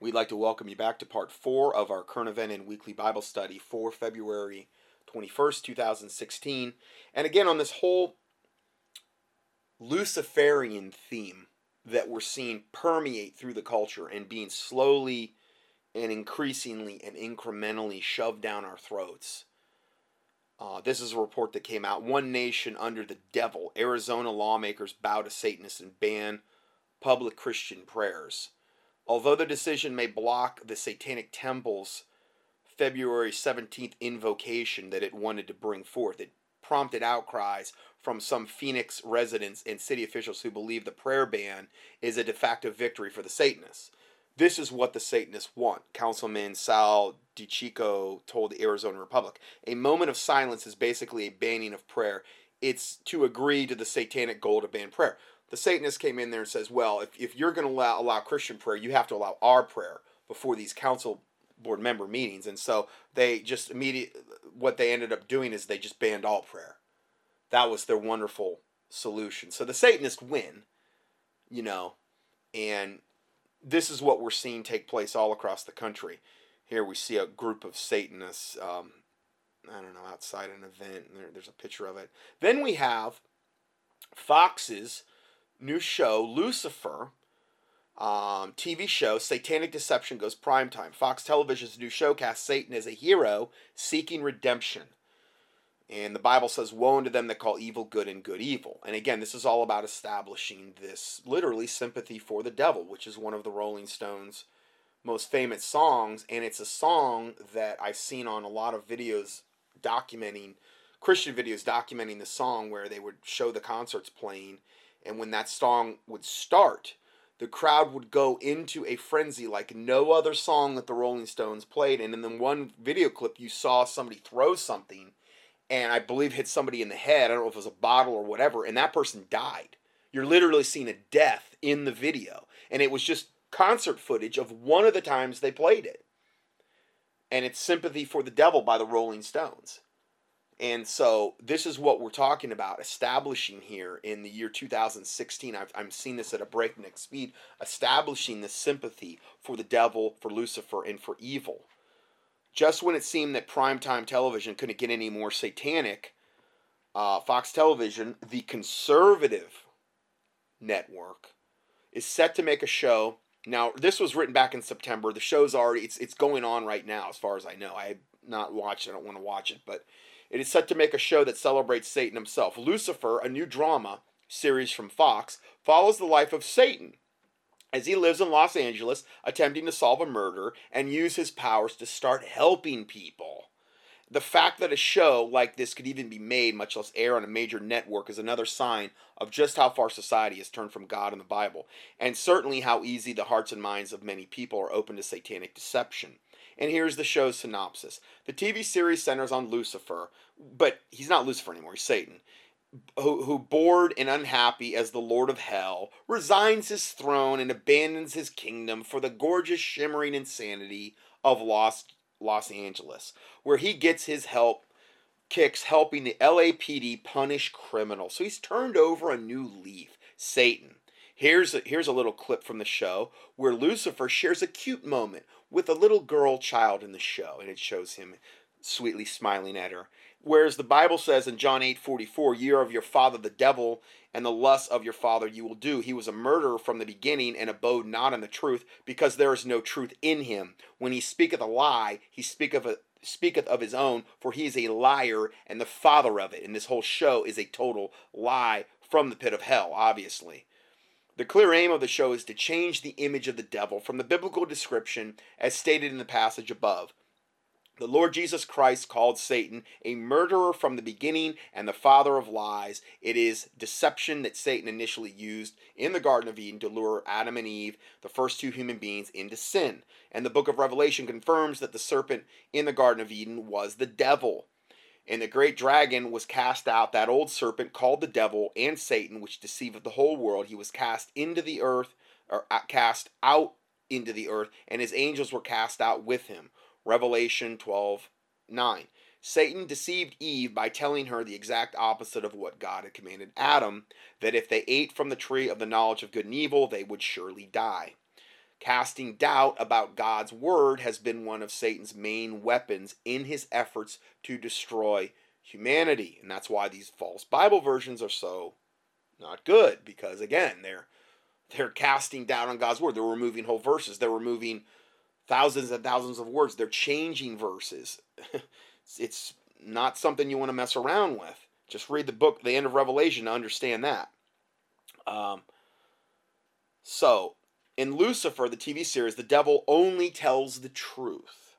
We'd like to welcome you back to part four of our current event and weekly Bible study for February 21st, 2016. And again, on this whole Luciferian theme that we're seeing permeate through the culture and being slowly and increasingly and incrementally shoved down our throats. Uh, this is a report that came out. One nation under the devil. Arizona lawmakers bow to Satanists and ban public Christian prayers. Although the decision may block the Satanic Temple's February 17th invocation that it wanted to bring forth, it prompted outcries from some Phoenix residents and city officials who believe the prayer ban is a de facto victory for the Satanists. This is what the Satanists want, Councilman Sal DiCiccio told the Arizona Republic. A moment of silence is basically a banning of prayer. It's to agree to the satanic goal to ban prayer the Satanist came in there and says, well, if, if you're going to allow, allow Christian prayer, you have to allow our prayer before these council board member meetings. And so they just immediate what they ended up doing is they just banned all prayer. That was their wonderful solution. So the Satanists win, you know, and this is what we're seeing take place all across the country. Here we see a group of Satanists, um, I don't know, outside an event. There, there's a picture of it. Then we have Fox's new show, Lucifer, um, TV show, Satanic Deception goes primetime. Fox Television's new show casts Satan as a hero seeking redemption. And the Bible says, Woe unto them that call evil good and good evil. And again, this is all about establishing this literally sympathy for the devil, which is one of the Rolling Stones' most famous songs. And it's a song that I've seen on a lot of videos documenting, Christian videos documenting the song where they would show the concerts playing and when that song would start, the crowd would go into a frenzy like no other song that the Rolling Stones played. And in the one video clip, you saw somebody throw something and I believe hit somebody in the head. I don't know if it was a bottle or whatever, and that person died. You're literally seeing a death in the video. And it was just concert footage of one of the times they played it. And it's Sympathy for the Devil by the Rolling Stones. And so this is what we're talking about establishing here in the year 2016. I've, I'm seeing this at a breakneck speed, establishing this sympathy for the devil, for Lucifer, and for evil. Just when it seemed that primetime television couldn't get any more satanic, uh, Fox Television, the conservative network, is set to make a show. Now, this was written back in September. The show's already it's it's going on right now, as far as I know. I not watched. I don't want to watch it, but it is set to make a show that celebrates Satan himself. Lucifer, a new drama series from Fox, follows the life of Satan as he lives in Los Angeles attempting to solve a murder and use his powers to start helping people. The fact that a show like this could even be made, much less air on a major network, is another sign of just how far society has turned from God and the Bible, and certainly how easy the hearts and minds of many people are open to satanic deception. And here's the show's synopsis The TV series centers on Lucifer, but he's not Lucifer anymore, he's Satan. Who, who, bored and unhappy as the Lord of Hell, resigns his throne and abandons his kingdom for the gorgeous, shimmering insanity of Los, Los Angeles, where he gets his help kicks helping the LAPD punish criminals. So he's turned over a new leaf. Satan. Here's a, here's a little clip from the show where Lucifer shares a cute moment with a little girl child in the show, and it shows him sweetly smiling at her. Whereas the Bible says in John 8 44, Year of your father the devil, and the lust of your father you will do. He was a murderer from the beginning and abode not in the truth, because there is no truth in him. When he speaketh a lie, he speaketh of, speaketh of his own, for he is a liar and the father of it. And this whole show is a total lie from the pit of hell, obviously. The clear aim of the show is to change the image of the devil from the biblical description as stated in the passage above. The Lord Jesus Christ called Satan a murderer from the beginning and the father of lies. It is deception that Satan initially used in the Garden of Eden to lure Adam and Eve, the first two human beings, into sin. And the book of Revelation confirms that the serpent in the Garden of Eden was the devil. And the great dragon was cast out, that old serpent called the devil and Satan, which deceiveth the whole world. He was cast into the earth, or uh, cast out into the earth, and his angels were cast out with him. Revelation 12 9. Satan deceived Eve by telling her the exact opposite of what God had commanded Adam that if they ate from the tree of the knowledge of good and evil, they would surely die. Casting doubt about God's word has been one of Satan's main weapons in his efforts to destroy humanity. And that's why these false Bible versions are so not good because again, they're they're casting doubt on God's word. They're removing whole verses. They're removing thousands and thousands of words. They're changing verses. it's not something you want to mess around with. Just read the book, the end of Revelation, to understand that. Um, so, in Lucifer, the TV series, the devil only tells the truth.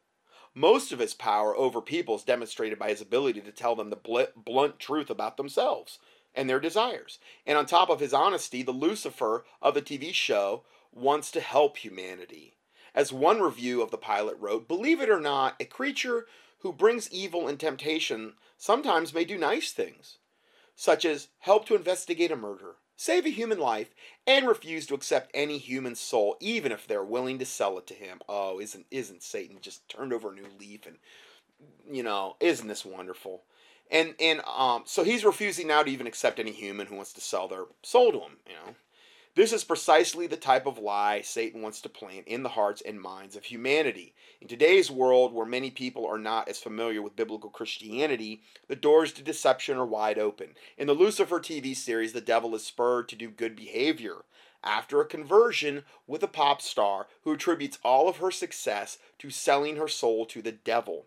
Most of his power over people is demonstrated by his ability to tell them the blunt truth about themselves and their desires. And on top of his honesty, the Lucifer of the TV show wants to help humanity. As one review of the pilot wrote, believe it or not, a creature who brings evil and temptation sometimes may do nice things, such as help to investigate a murder, save a human life, and refuse to accept any human soul, even if they're willing to sell it to him. Oh, isn't isn't Satan just turned over a new leaf and you know, isn't this wonderful? And and um so he's refusing now to even accept any human who wants to sell their soul to him, you know. This is precisely the type of lie Satan wants to plant in the hearts and minds of humanity. In today's world, where many people are not as familiar with biblical Christianity, the doors to deception are wide open. In the Lucifer TV series, the devil is spurred to do good behavior after a conversion with a pop star who attributes all of her success to selling her soul to the devil.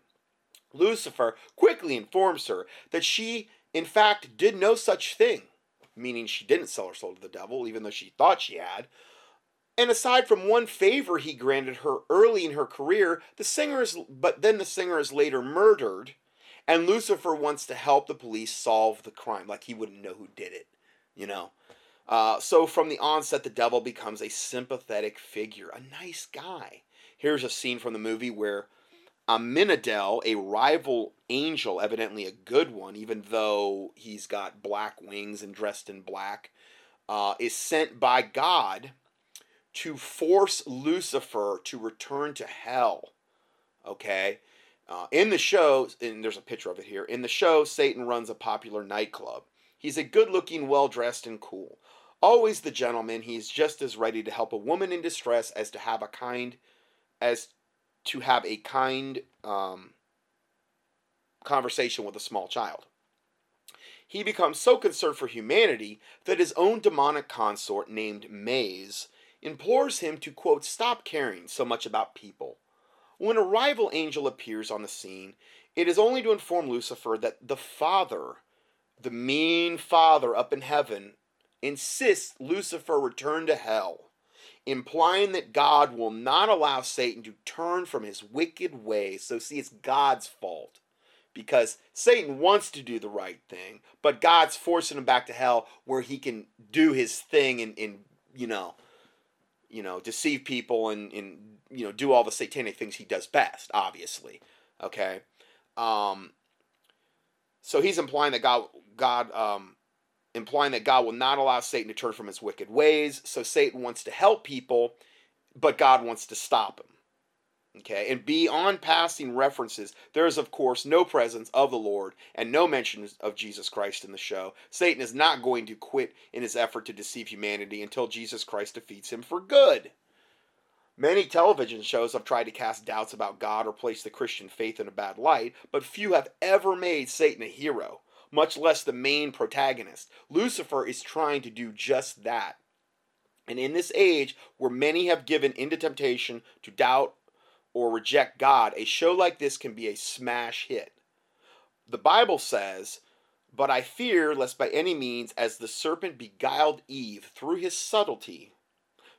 Lucifer quickly informs her that she, in fact, did no such thing meaning she didn't sell her soul to the devil, even though she thought she had. And aside from one favor he granted her early in her career, the singer is, but then the singer is later murdered, and Lucifer wants to help the police solve the crime, like he wouldn't know who did it, you know. Uh, so from the onset, the devil becomes a sympathetic figure, a nice guy. Here's a scene from the movie where Amenadiel, a rival angel, evidently a good one, even though he's got black wings and dressed in black, uh, is sent by God to force Lucifer to return to hell. Okay? Uh, in the show, and there's a picture of it here, in the show, Satan runs a popular nightclub. He's a good looking, well dressed, and cool. Always the gentleman, he's just as ready to help a woman in distress as to have a kind as to have a kind um, conversation with a small child. He becomes so concerned for humanity that his own demonic consort, named Maze, implores him to, quote, stop caring so much about people. When a rival angel appears on the scene, it is only to inform Lucifer that the Father, the mean Father up in heaven, insists Lucifer return to hell implying that God will not allow Satan to turn from his wicked ways. So, see, it's God's fault because Satan wants to do the right thing, but God's forcing him back to hell where he can do his thing and, and you know, you know, deceive people and, and you know, do all the satanic things he does best, obviously. Okay. Um, so he's implying that God God um, implying that God will not allow Satan to turn from his wicked ways. So Satan wants to help people, but God wants to stop him. Okay, and beyond passing references, there is, of course, no presence of the Lord and no mention of Jesus Christ in the show. Satan is not going to quit in his effort to deceive humanity until Jesus Christ defeats him for good. Many television shows have tried to cast doubts about God or place the Christian faith in a bad light, but few have ever made Satan a hero much less the main protagonist. Lucifer is trying to do just that. And in this age where many have given into temptation to doubt or reject God, a show like this can be a smash hit. The Bible says, But I fear lest by any means, as the serpent beguiled Eve through his subtlety,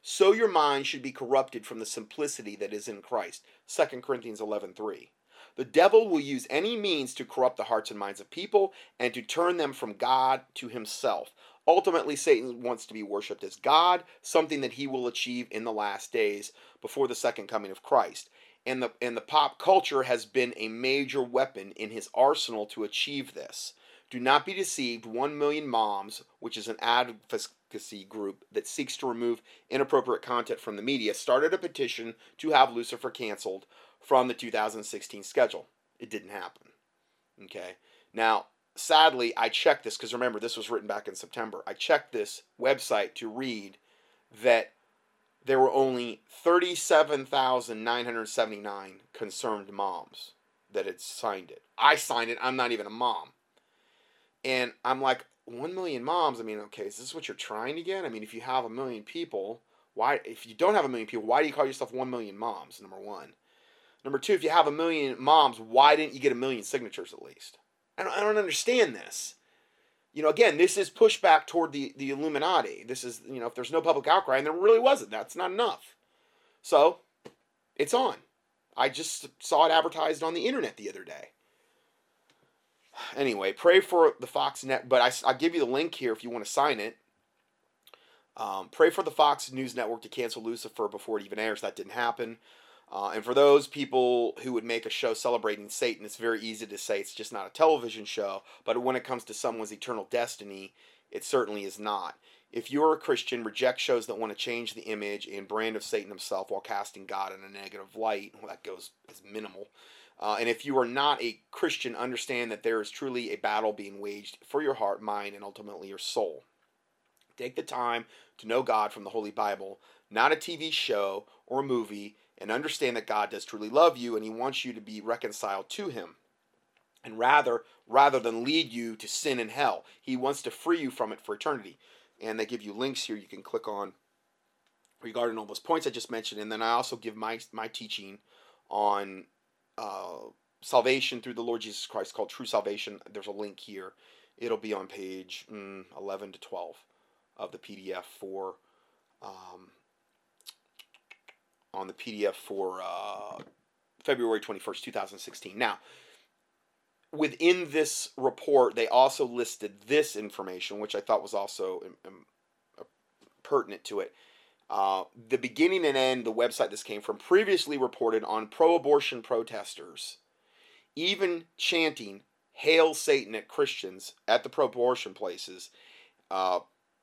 so your mind should be corrupted from the simplicity that is in Christ. 2 Corinthians 11:3. The devil will use any means to corrupt the hearts and minds of people and to turn them from God to himself. Ultimately, Satan wants to be worshiped as God, something that he will achieve in the last days before the second coming of Christ. And the, and the pop culture has been a major weapon in his arsenal to achieve this. Do not be deceived. One Million Moms, which is an advocacy group that seeks to remove inappropriate content from the media, started a petition to have Lucifer canceled from the 2016 schedule. It didn't happen. Okay. Now, sadly, I checked this because remember, this was written back in September. I checked this website to read that there were only 37,979 concerned moms that had signed it. I signed it. I'm not even a mom. And I'm like, 1 million moms? I mean, okay, is this what you're trying to get? I mean, if you have a million people, why, if you don't have a million people, why do you call yourself 1 million moms? Number one. Number two, if you have a million moms, why didn't you get a million signatures at least? I don't, I don't understand this. You know, again, this is pushback toward the, the Illuminati. This is, you know, if there's no public outcry, and there really wasn't, that's not enough. So, it's on. I just saw it advertised on the internet the other day. Anyway, pray for the Fox Net, but I, I'll give you the link here if you want to sign it. Um, pray for the Fox News Network to cancel Lucifer before it even airs. That didn't happen. Uh, and for those people who would make a show celebrating Satan, it's very easy to say it's just not a television show. But when it comes to someone's eternal destiny, it certainly is not. If you're a Christian, reject shows that want to change the image and brand of Satan himself while casting God in a negative light. Well, that goes as minimal. Uh, and if you are not a Christian, understand that there is truly a battle being waged for your heart, mind, and ultimately your soul. Take the time to know God from the Holy Bible, not a TV show or a movie, and understand that God does truly love you and He wants you to be reconciled to Him. And rather, rather than lead you to sin and hell, He wants to free you from it for eternity. And they give you links here you can click on regarding all those points I just mentioned. And then I also give my my teaching on uh, salvation through the Lord Jesus Christ called True Salvation. There's a link here. It'll be on page mm, 11 to 12 of the PDF for um, on the PDF for uh, February 21st, 2016. Now, within this report, they also listed this information, which I thought was also um, um, uh, pertinent to it. Uh, the beginning and end, the website this came from, previously reported on pro abortion protesters, even chanting Hail Satan at Christians at the pro abortion places, uh,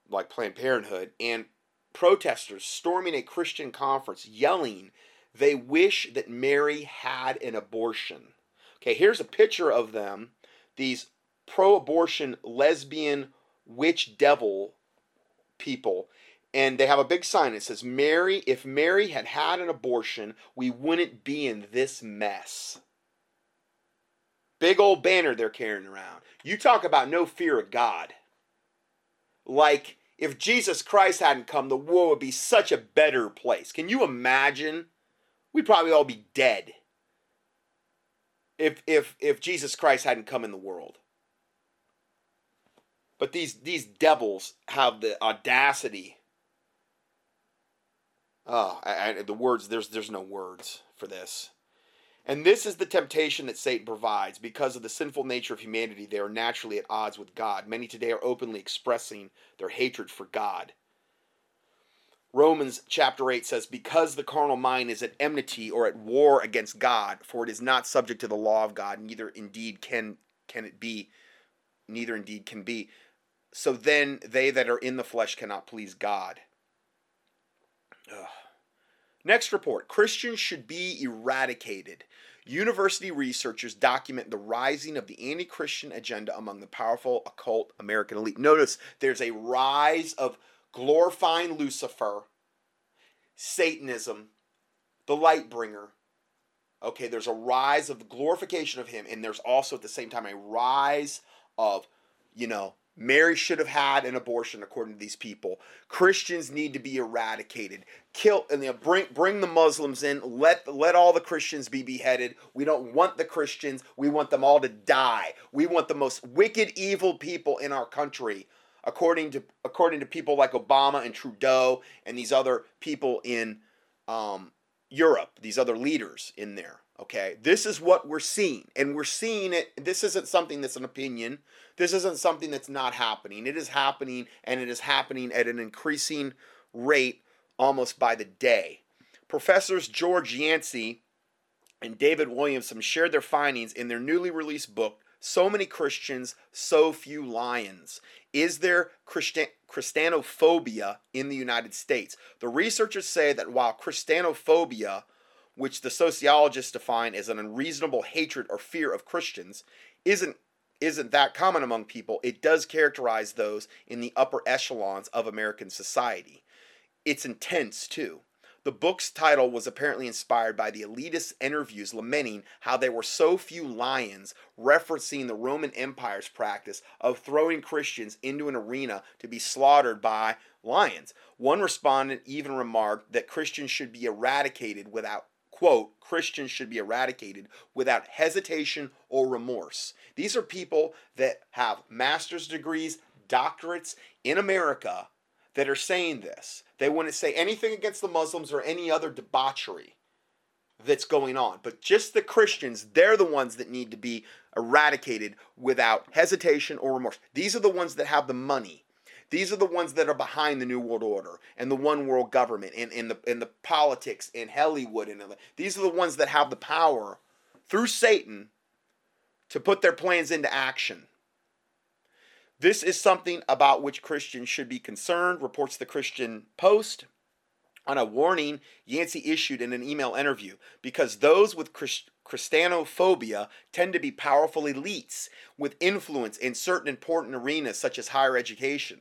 like Planned Parenthood, and protesters storming a Christian conference yelling they wish that Mary had an abortion. Okay, here's a picture of them, these pro abortion lesbian witch devil people. And they have a big sign. It says, Mary, if Mary had had an abortion, we wouldn't be in this mess. Big old banner they're carrying around. You talk about no fear of God. Like if Jesus Christ hadn't come, the world would be such a better place. Can you imagine? We'd probably all be dead if if if Jesus Christ hadn't come in the world. But these these devils have the audacity. Oh, I, I, the words there's there's no words for this. And this is the temptation that Satan provides. Because of the sinful nature of humanity, they are naturally at odds with God. Many today are openly expressing their hatred for God. Romans chapter 8 says, Because the carnal mind is at enmity or at war against God, for it is not subject to the law of God, neither indeed can, can it be, neither indeed can be. So then they that are in the flesh cannot please God. Ugh. Next report Christians should be eradicated. University researchers document the rising of the anti Christian agenda among the powerful occult American elite. Notice there's a rise of glorifying Lucifer, Satanism, the light bringer. Okay, there's a rise of glorification of him, and there's also at the same time a rise of, you know, Mary should have had an abortion, according to these people. Christians need to be eradicated. Kill and you know, bring bring the Muslims in. Let let all the Christians be beheaded. We don't want the Christians. We want them all to die. We want the most wicked, evil people in our country, according to according to people like Obama and Trudeau and these other people in um, Europe. These other leaders in there. Okay, this is what we're seeing, and we're seeing it. This isn't something that's an opinion. This isn't something that's not happening. It is happening, and it is happening at an increasing rate almost by the day. Professors George Yancey and David Williamson shared their findings in their newly released book, So Many Christians, So Few Lions. Is there Christi- Christianophobia in the United States? The researchers say that while Christianophobia which the sociologists define as an unreasonable hatred or fear of Christians, isn't isn't that common among people. It does characterize those in the upper echelons of American society. It's intense too. The book's title was apparently inspired by the elitist interviews lamenting how there were so few lions, referencing the Roman Empire's practice of throwing Christians into an arena to be slaughtered by lions. One respondent even remarked that Christians should be eradicated without quote, Christians should be eradicated without hesitation or remorse. These are people that have master's degrees, doctorates in America that are saying this. They wouldn't say anything against the Muslims or any other debauchery that's going on. But just the Christians, they're the ones that need to be eradicated without hesitation or remorse. These are the ones that have the money. These are the ones that are behind the New World Order and the one world government and, and the and the politics in Hollywood and these are the ones that have the power through Satan to put their plans into action. This is something about which Christians should be concerned, reports the Christian Post on a warning Yancey issued in an email interview because those with Christ- Christianophobia tend to be powerful elites with influence in certain important arenas such as higher education.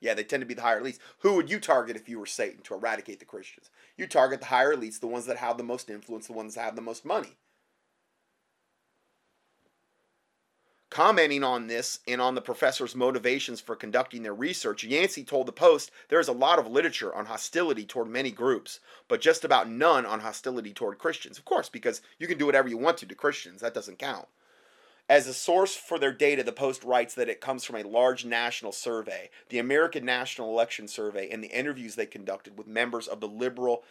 Yeah, they tend to be the higher elites. Who would you target if you were Satan to eradicate the Christians? You target the higher elites, the ones that have the most influence, the ones that have the most money. Commenting on this and on the professor's motivations for conducting their research, Yancey told the Post there is a lot of literature on hostility toward many groups, but just about none on hostility toward Christians. Of course, because you can do whatever you want to to Christians, that doesn't count. As a source for their data, the Post writes that it comes from a large national survey, the American National Election Survey, and the interviews they conducted with members of the liberal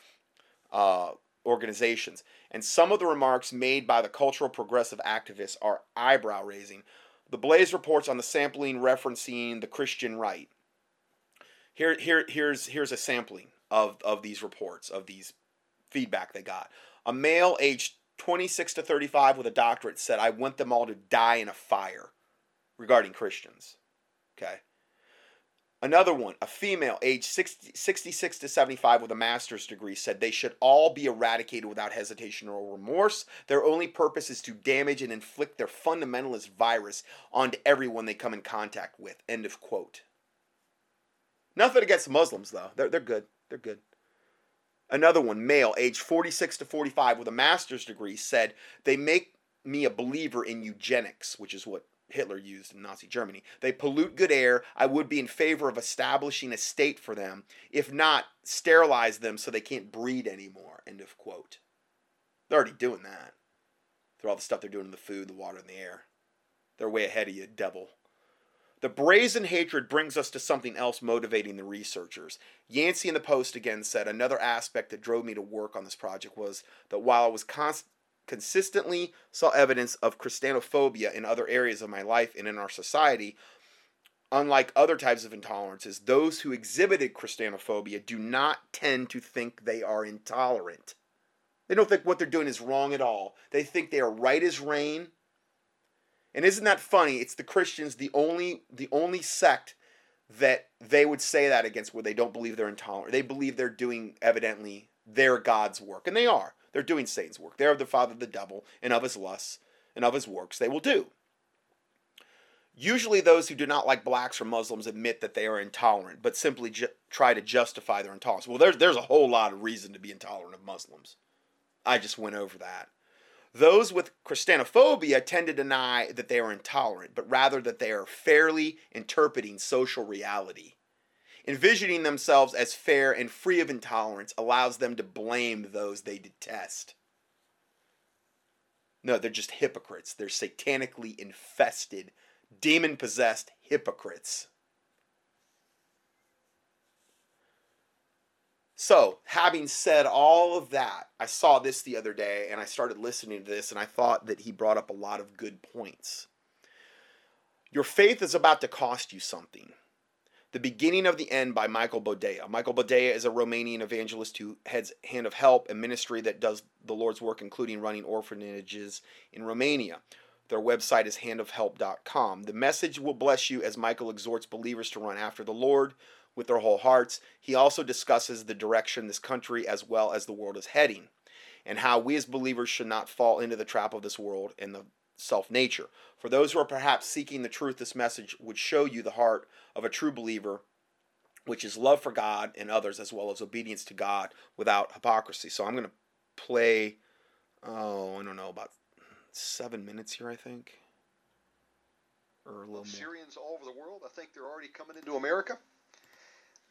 uh, organizations. And some of the remarks made by the cultural progressive activists are eyebrow raising. The Blaze reports on the sampling referencing the Christian right. Here, here, here's, here's a sampling of, of these reports, of these feedback they got. A male aged 26 to 35 with a doctorate said, I want them all to die in a fire regarding Christians. Okay. Another one, a female aged 60, 66 to 75 with a master's degree, said they should all be eradicated without hesitation or remorse. Their only purpose is to damage and inflict their fundamentalist virus onto everyone they come in contact with. End of quote. Nothing against Muslims, though. They're, they're good. They're good. Another one, male, aged 46 to 45 with a master's degree, said they make me a believer in eugenics, which is what Hitler used in Nazi Germany. They pollute good air. I would be in favor of establishing a state for them. If not, sterilize them so they can't breed anymore. End of quote. They're already doing that. Through all the stuff they're doing in the food, the water, and the air. They're way ahead of you, devil. The brazen hatred brings us to something else motivating the researchers. Yancey in the Post again said another aspect that drove me to work on this project was that while I was const- consistently saw evidence of Christianophobia in other areas of my life and in our society, unlike other types of intolerances, those who exhibited Christianophobia do not tend to think they are intolerant. They don't think what they're doing is wrong at all. They think they are right as rain. And isn't that funny? It's the Christians, the only the only sect that they would say that against where they don't believe they're intolerant. They believe they're doing evidently their God's work. And they are. They're doing Satan's work. They're of the father of the devil and of his lusts and of his works they will do. Usually, those who do not like blacks or Muslims admit that they are intolerant, but simply ju- try to justify their intolerance. Well, there's, there's a whole lot of reason to be intolerant of Muslims. I just went over that. Those with Christianophobia tend to deny that they are intolerant, but rather that they are fairly interpreting social reality. Envisioning themselves as fair and free of intolerance allows them to blame those they detest. No, they're just hypocrites. They're satanically infested, demon possessed hypocrites. So, having said all of that, I saw this the other day and I started listening to this and I thought that he brought up a lot of good points. Your faith is about to cost you something. The Beginning of the End by Michael Boldea. Michael Boldea is a Romanian evangelist who heads Hand of Help, a ministry that does the Lord's work, including running orphanages in Romania. Their website is handofhelp.com. The message will bless you as Michael exhorts believers to run after the Lord with their whole hearts. He also discusses the direction this country as well as the world is heading and how we as believers should not fall into the trap of this world and the self nature. For those who are perhaps seeking the truth, this message would show you the heart of a true believer which is love for God and others as well as obedience to God without hypocrisy. So I'm going to play, oh, I don't know, about seven minutes here, I think. Or a little more. Syrians all over the world. I think they're already coming into America.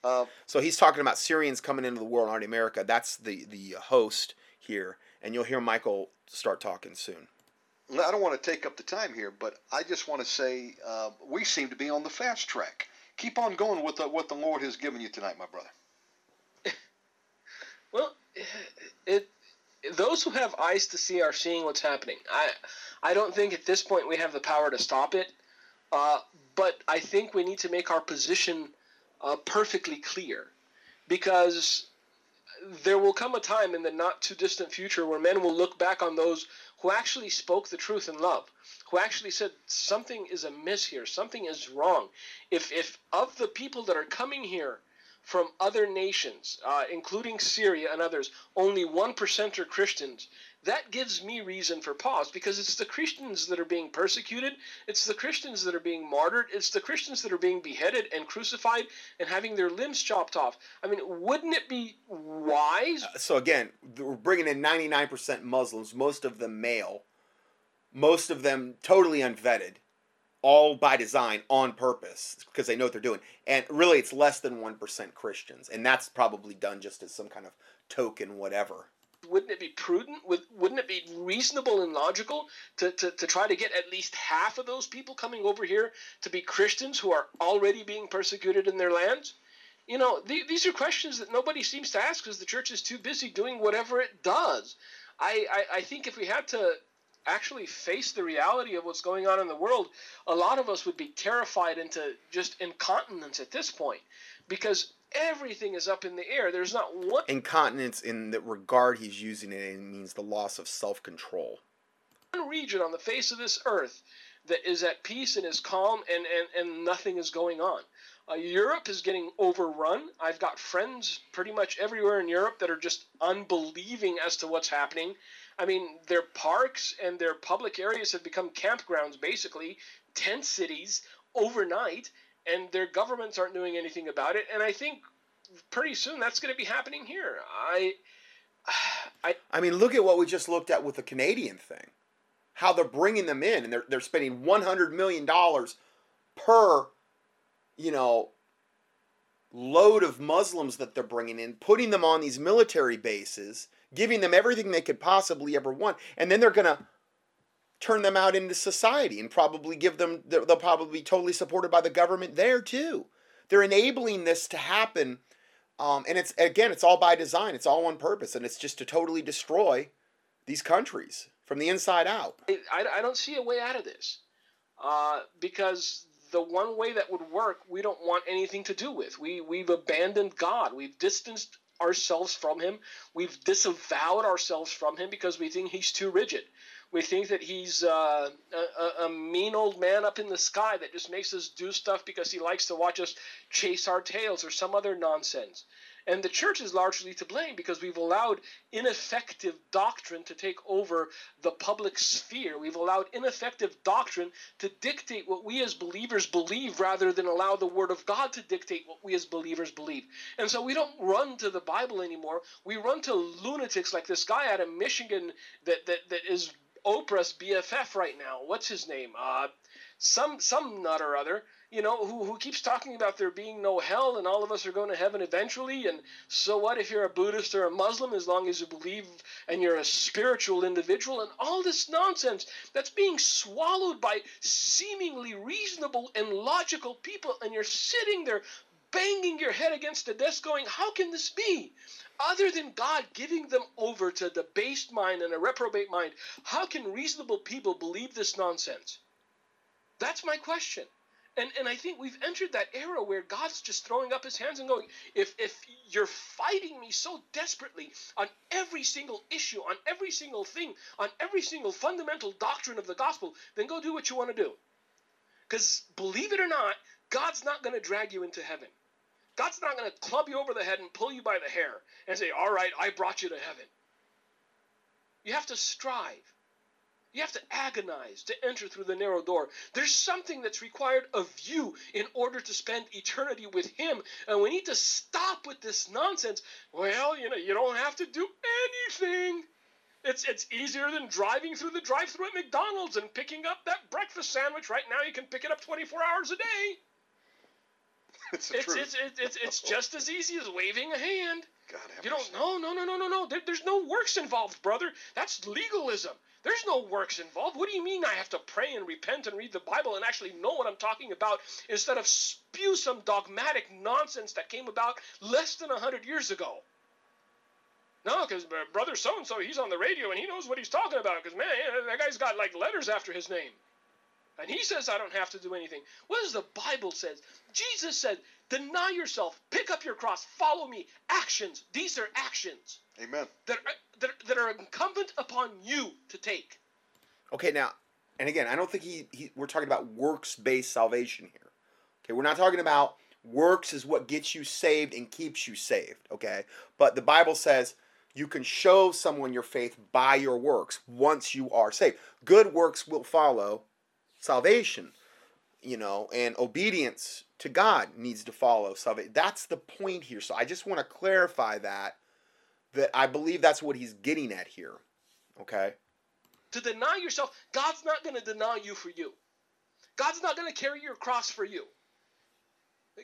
Uh, So he's talking about Syrians coming into the world, already America. That's the, the host here. And you'll hear Michael start talking soon. I don't want to take up the time here, but I just want to say uh, we seem to be on the fast track. Keep on going with the, what the Lord has given you tonight, my brother. Well, it those who have eyes to see are seeing what's happening. I I don't think at this point we have the power to stop it, uh, but I think we need to make our position uh, perfectly clear, because there will come a time in the not too distant future where men will look back on those who actually spoke the truth in love, who actually said something is amiss here, something is wrong. If if of the people that are coming here from other nations, uh, including Syria and others, only 1% are Christians. That gives me reason for pause because it's the Christians that are being persecuted. It's the Christians that are being martyred. It's the Christians that are being beheaded and crucified and having their limbs chopped off. I mean, wouldn't it be wise? Uh, so again, we're bringing in 99% Muslims, most of them male, most of them totally unvetted, all by design, on purpose, because they know what they're doing. And really, it's less than 1% Christians. And that's probably done just as some kind of token, whatever. Wouldn't it be prudent? Would, wouldn't it be reasonable and logical to, to, to try to get at least half of those people coming over here to be Christians who are already being persecuted in their lands? You know, th- these are questions that nobody seems to ask because the church is too busy doing whatever it does. I, I, I think if we had to actually face the reality of what's going on in the world, a lot of us would be terrified into just incontinence at this point because everything is up in the air. There's not one Incontinence, in the regard he's using it in, means the loss of self control. One region on the face of this earth that is at peace and is calm and, and, and nothing is going on. Uh, Europe is getting overrun. I've got friends pretty much everywhere in Europe that are just unbelieving as to what's happening. I mean, their parks and their public areas have become campgrounds, basically, tent cities overnight, and their governments aren't doing anything about it. And I think pretty soon that's going to be happening here. I, I, I mean, look at what we just looked at with the Canadian thing. How they're bringing them in, and they're they're spending one hundred million dollars per, you know, load of Muslims that they're bringing in, putting them on these military bases, giving them everything they could possibly ever want, and then they're gonna turn them out into society and probably give them. They'll probably be totally supported by the government there too. They're enabling this to happen, um, and it's again, it's all by design. It's all on purpose, and it's just to totally destroy these countries from the inside out. I, I don't see a way out of this uh, because the one way that would work, we don't want anything to do with. We we've abandoned God. We've distanced ourselves from Him. We've disavowed ourselves from Him because we think He's too rigid. We think that He's uh, a, a mean old man up in the sky that just makes us do stuff because He likes to watch us chase our tails or some other nonsense. And the church is largely to blame because we've allowed ineffective doctrine to take over the public sphere. We've allowed ineffective doctrine to dictate what we as believers believe rather than allow the Word of God to dictate what we as believers believe. And so we don't run to the Bible anymore. We run to lunatics like this guy out of Michigan that, that, that is Oprah's BFF right now. What's his name? Uh, some some nut or other you know, who, who keeps talking about there being no hell and all of us are going to heaven eventually. And so what if you're a Buddhist or a Muslim, as long as you believe and you're a spiritual individual, and all this nonsense that's being swallowed by seemingly reasonable and logical people, and you're sitting there banging your head against the desk going, How can this be? Other than God giving them over to a debased mind and a reprobate mind, how can reasonable people believe this nonsense? That's my question. And, and I think we've entered that era where God's just throwing up his hands and going, if, if you're fighting me so desperately on every single issue, on every single thing, on every single fundamental doctrine of the gospel, then go do what you want to do. Because believe it or not, God's not going to drag you into heaven. God's not going to club you over the head and pull you by the hair and say, all right, I brought you to heaven. You have to strive. You have to agonize to enter through the narrow door. There's something that's required of you in order to spend eternity with Him. And we need to stop with this nonsense. Well, you know, you don't have to do anything. It's, it's easier than driving through the drive through at McDonald's and picking up that breakfast sandwich. Right now, you can pick it up 24 hours a day. It's the It's, truth. it's, it's, it's, it's just as easy as waving a hand. God You don't. No, no, no, no, no, no. There, there's no works involved, brother. That's legalism. There's no works involved. What do you mean I have to pray and repent and read the Bible and actually know what I'm talking about instead of spew some dogmatic nonsense that came about less than a hundred years ago? No, because brother so and so, he's on the radio and he knows what he's talking about. Because man, that guy's got like letters after his name. And he says I don't have to do anything. What does the Bible says? Jesus said, "Deny yourself, pick up your cross, follow me." Actions. These are actions Amen. that are, that, that are incumbent upon you to take. Okay, now, and again, I don't think he, he we're talking about works based salvation here. Okay, we're not talking about works is what gets you saved and keeps you saved. Okay, but the Bible says you can show someone your faith by your works once you are saved. Good works will follow salvation, you know, and obedience to God needs to follow salvation. That's the point here. So I just want to clarify that that I believe that's what he's getting at here. Okay? To deny yourself, God's not going to deny you for you. God's not going to carry your cross for you.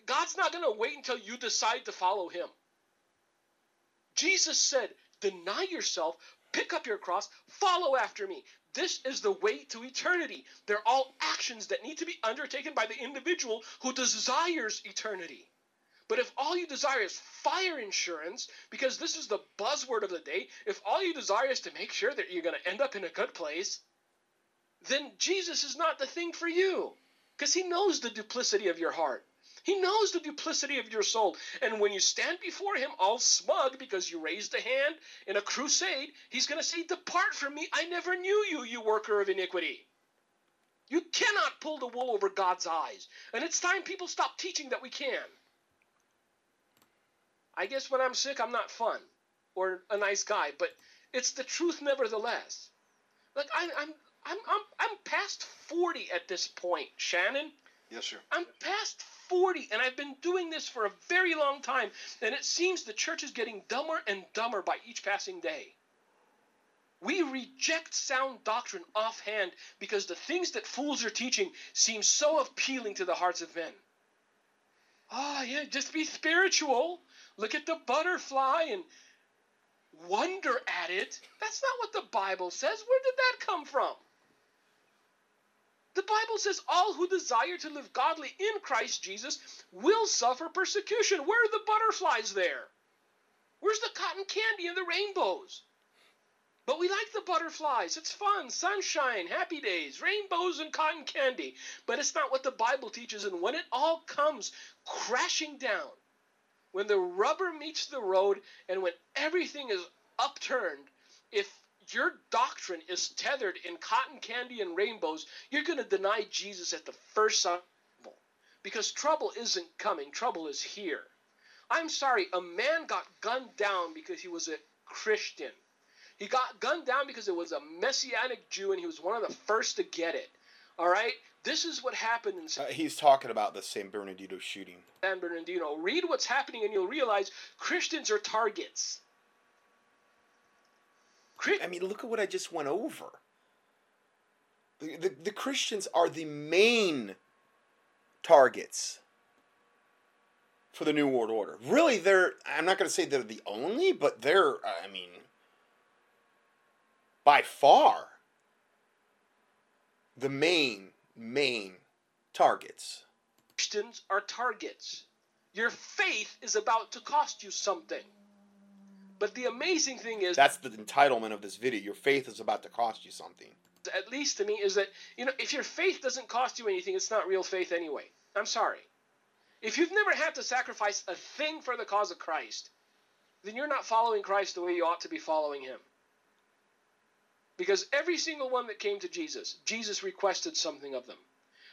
God's not going to wait until you decide to follow him. Jesus said, Deny yourself, pick up your cross, follow after me. This is the way to eternity. They're all actions that need to be undertaken by the individual who desires eternity. But if all you desire is fire insurance, because this is the buzzword of the day, if all you desire is to make sure that you're going to end up in a good place, then Jesus is not the thing for you. Because he knows the duplicity of your heart. He knows the duplicity of your soul. And when you stand before him all smug because you raised a hand in a crusade, he's going to say, Depart from me. I never knew you, you worker of iniquity. You cannot pull the wool over God's eyes. And it's time people stop teaching that we can. I guess when I'm sick, I'm not fun or a nice guy, but it's the truth nevertheless. Like I, I'm, I'm, I'm, I'm past 40 at this point, Shannon. Yes, sir. I'm past 40 and I've been doing this for a very long time, and it seems the church is getting dumber and dumber by each passing day. We reject sound doctrine offhand because the things that fools are teaching seem so appealing to the hearts of men. Oh, yeah, just be spiritual. Look at the butterfly and wonder at it. That's not what the Bible says. Where did that come from? The Bible says all who desire to live godly in Christ Jesus will suffer persecution. Where are the butterflies there? Where's the cotton candy and the rainbows? But we like the butterflies. It's fun, sunshine, happy days, rainbows, and cotton candy. But it's not what the Bible teaches. And when it all comes crashing down, when the rubber meets the road, and when everything is upturned, if your doctrine is tethered in cotton candy and rainbows, you're going to deny Jesus at the first sign. Because trouble isn't coming, trouble is here. I'm sorry, a man got gunned down because he was a Christian. He got gunned down because it was a messianic Jew and he was one of the first to get it. All right? This is what happened in Uh, he's talking about the San Bernardino shooting. San Bernardino. Read what's happening and you'll realize Christians are targets. I mean, look at what I just went over. The, the, the Christians are the main targets for the New World Order. Really, they're, I'm not going to say they're the only, but they're, I mean, by far the main, main targets. Christians are targets. Your faith is about to cost you something. But the amazing thing is, That's the entitlement of this video. Your faith is about to cost you something. at least to me, is that, you know, if your faith doesn't cost you anything, it's not real faith anyway. I'm sorry. If you've never had to sacrifice a thing for the cause of Christ, then you're not following Christ the way you ought to be following Him. Because every single one that came to Jesus, Jesus requested something of them.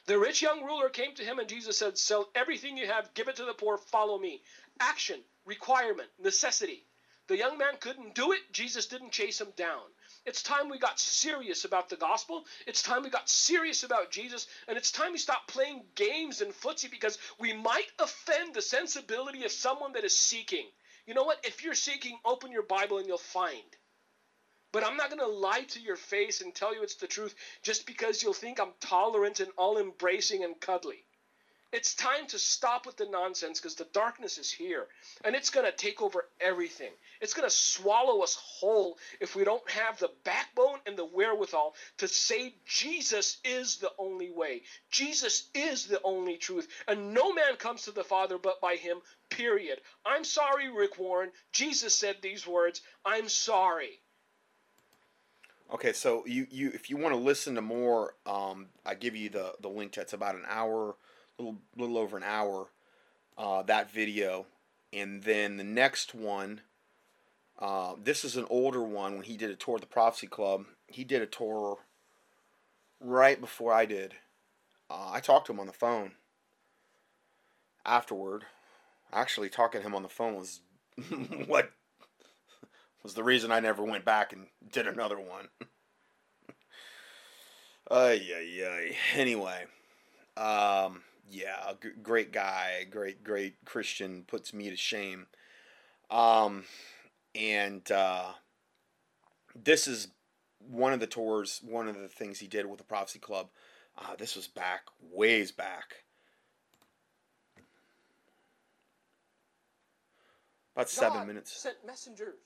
The rich young ruler came to him and Jesus said, Sell everything you have, give it to the poor, follow me. Action, requirement, necessity. The young man couldn't do it. Jesus didn't chase him down. It's time we got serious about the gospel. It's time we got serious about Jesus. And it's time we stop playing games and footsie because we might offend the sensibility of someone that is seeking. You know what? If you're seeking, open your Bible and you'll find. But I'm not going to lie to your face and tell you it's the truth just because you'll think I'm tolerant and all embracing and cuddly. It's time to stop with the nonsense because the darkness is here and it's going to take over everything. It's going to swallow us whole if we don't have the backbone and the wherewithal to say Jesus is the only way. Jesus is the only truth. And no man comes to the Father but by him, period. I'm sorry, Rick Warren. Jesus said these words I'm sorry. Okay, so you, you if you want to listen to more, um, I give you the, the link that's about an hour little little over an hour uh, that video, and then the next one. Uh, this is an older one when he did a tour of the Prophecy Club. He did a tour right before I did. Uh, I talked to him on the phone afterward. Actually, talking to him on the phone was what was the reason I never went back and did another one. Ay, ay, ay. Anyway, um, yeah, g- great guy, great, great Christian, puts me to shame. Um, and uh, this is one of the tours, one of the things he did with the Prophecy Club. Uh, this was back, ways back. About seven minutes. Sent messengers.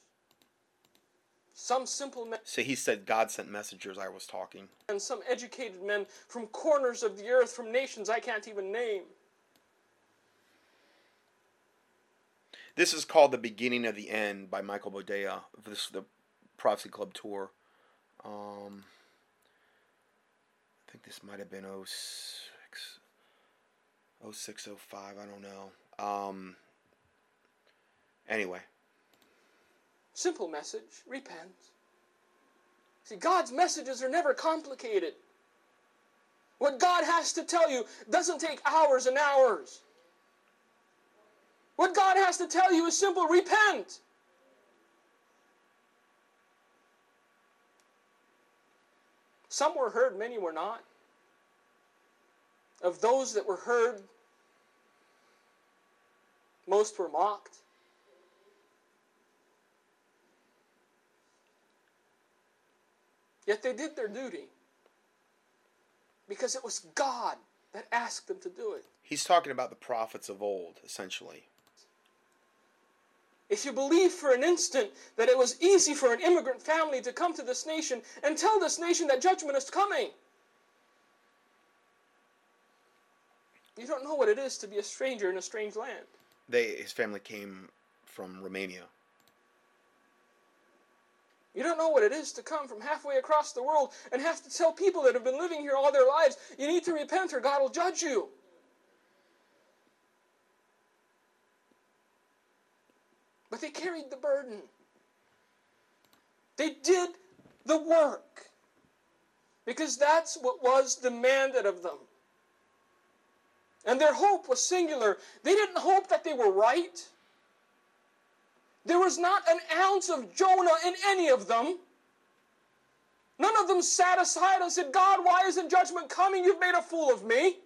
Some simple men So he said God sent messengers. I was talking. and some educated men from corners of the earth, from nations I can't even name. This is called "The Beginning of the End" by Michael Boldea. This is the Prophecy Club tour. Um, I think this might have been 06, 06, 05, I don't know. Um, anyway, Simple message repent. See, God's messages are never complicated. What God has to tell you doesn't take hours and hours. What God has to tell you is simple repent. Some were heard, many were not. Of those that were heard, most were mocked. Yet they did their duty because it was God that asked them to do it. he's talking about the prophets of old, essentially. If you believe for an instant that it was easy for an immigrant family to come to this nation and tell this nation that judgment is coming, you don't know what it is to be a stranger in a strange land. They his family came from Romania. You don't know what it is to come from halfway across the world and have to tell people that have been living here all their lives, you need to repent or God will judge you. But they carried the burden. They did the work. Because that's what was demanded of them. And their hope was singular. They didn't hope that they were right. There was not an ounce of Jonah in any of them. None of them sat aside and said, God, why isn't judgment coming? You've made a fool of me.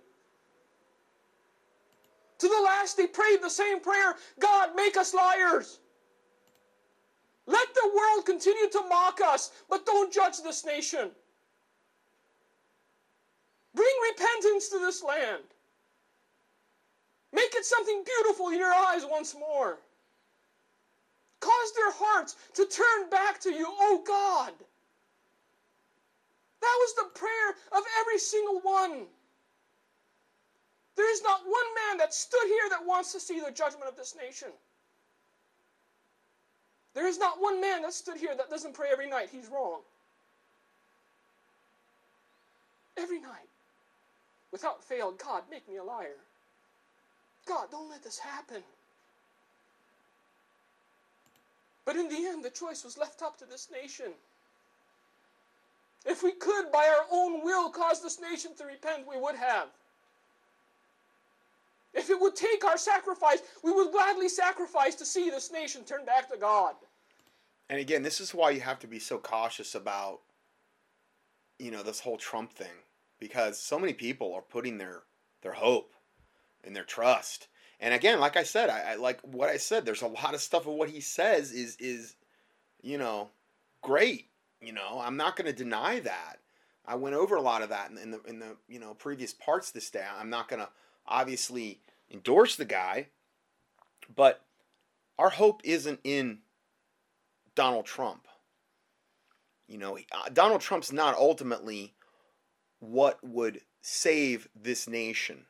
To the last, they prayed the same prayer God, make us liars. Let the world continue to mock us, but don't judge this nation. Bring repentance to this land. Make it something beautiful in your eyes once more. Cause their hearts to turn back to you, oh God. That was the prayer of every single one. There is not one man that stood here that wants to see the judgment of this nation. There is not one man that stood here that doesn't pray every night. He's wrong. Every night. Without fail, God, make me a liar. God, don't let this happen. But in the end, the choice was left up to this nation. If we could, by our own will, cause this nation to repent, we would have. If it would take our sacrifice, we would gladly sacrifice to see this nation turn back to God. And again, this is why you have to be so cautious about, you know, this whole Trump thing, because so many people are putting their their hope and their trust. And again, like I said, I, I like what I said. There's a lot of stuff of what he says is is, you know, great. You know, I'm not going to deny that. I went over a lot of that in, in the in the you know previous parts this day. I'm not going to obviously endorse the guy, but our hope isn't in Donald Trump. You know, uh, Donald Trump's not ultimately what would save this nation.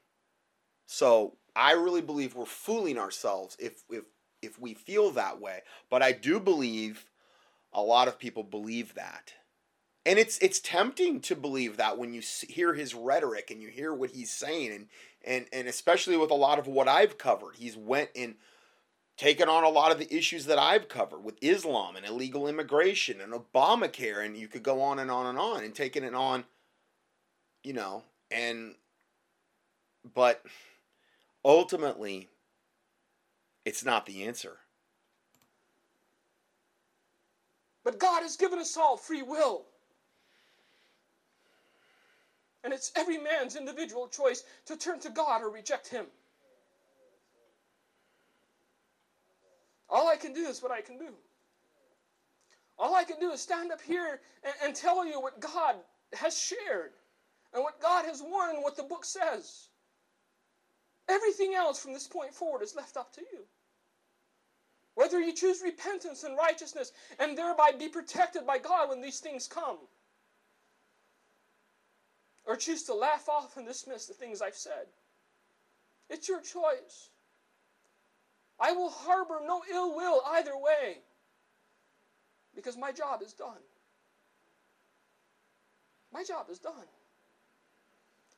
So I really believe we're fooling ourselves if if if we feel that way. But I do believe a lot of people believe that. And it's it's tempting to believe that when you hear his rhetoric and you hear what he's saying and and and especially with a lot of what I've covered. He's went and taken on a lot of the issues that I've covered with Islam and illegal immigration and Obamacare and you could go on and on and on and taking it on you know and but ultimately it's not the answer. But God has given us all free will. And it's every man's individual choice to turn to God or reject Him. All I can do is what I can do. All I can do is stand up here and, and tell you what God has shared and what God has warned and what the book says. Everything else from this point forward is left up to you. Whether you choose repentance and righteousness and thereby be protected by God when these things come, or choose to laugh off and dismiss the things I've said, it's your choice. I will harbor no ill will either way because my job is done. My job is done.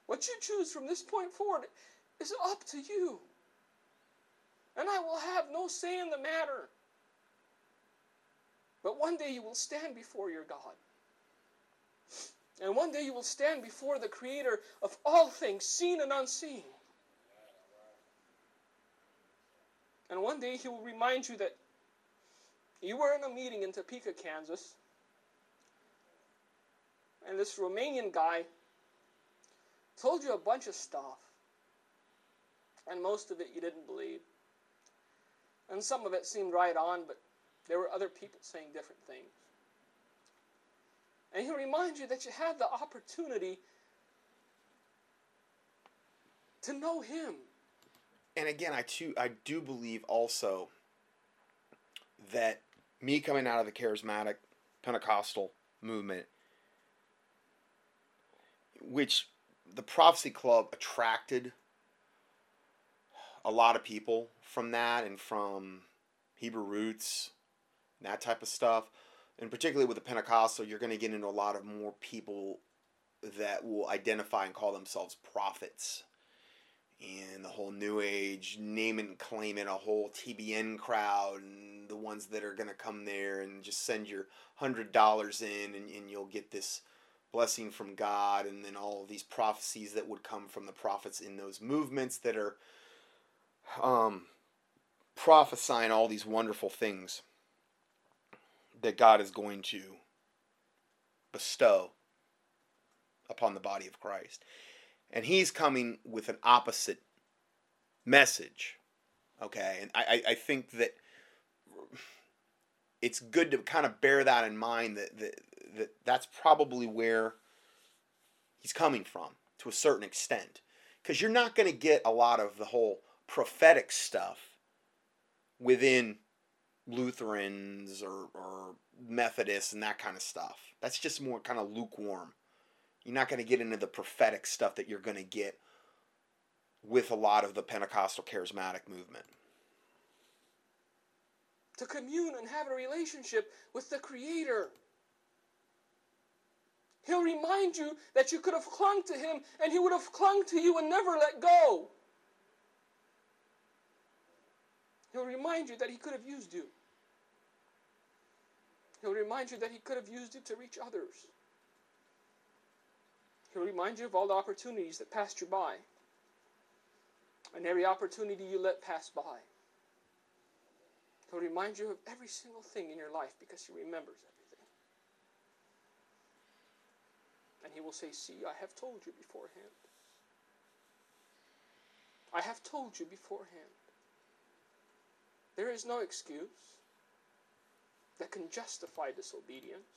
What you choose from this point forward is up to you. And I will have no say in the matter. But one day you will stand before your God. And one day you will stand before the Creator of all things, seen and unseen. And one day he will remind you that you were in a meeting in Topeka, Kansas, and this Romanian guy told you a bunch of stuff, and most of it you didn't believe. And some of it seemed right on, but there were other people saying different things. And he'll remind you that you have the opportunity to know him and again, I too I do believe also that me coming out of the charismatic Pentecostal movement, which the Prophecy Club attracted a lot of people from that and from Hebrew roots, and that type of stuff. And particularly with the Pentecostal, you're going to get into a lot of more people that will identify and call themselves prophets and the whole new age name and claim it a whole TBN crowd and the ones that are going to come there and just send your hundred dollars in and, and you'll get this blessing from God and then all these prophecies that would come from the prophets in those movements that are um, prophesying all these wonderful things that God is going to bestow upon the body of Christ and he's coming with an opposite message. Okay, and I, I think that it's good to kind of bear that in mind that, that, that that's probably where he's coming from to a certain extent. Because you're not going to get a lot of the whole prophetic stuff within Lutherans or, or Methodists and that kind of stuff. That's just more kind of lukewarm. You're not going to get into the prophetic stuff that you're going to get with a lot of the Pentecostal charismatic movement. To commune and have a relationship with the Creator. He'll remind you that you could have clung to Him and He would have clung to you and never let go. He'll remind you that He could have used you. He'll remind you that He could have used you to reach others. He'll remind you of all the opportunities that passed you by. And every opportunity you let pass by. He'll remind you of every single thing in your life because He remembers everything. And He will say, See, I have told you beforehand. I have told you beforehand. There is no excuse that can justify disobedience.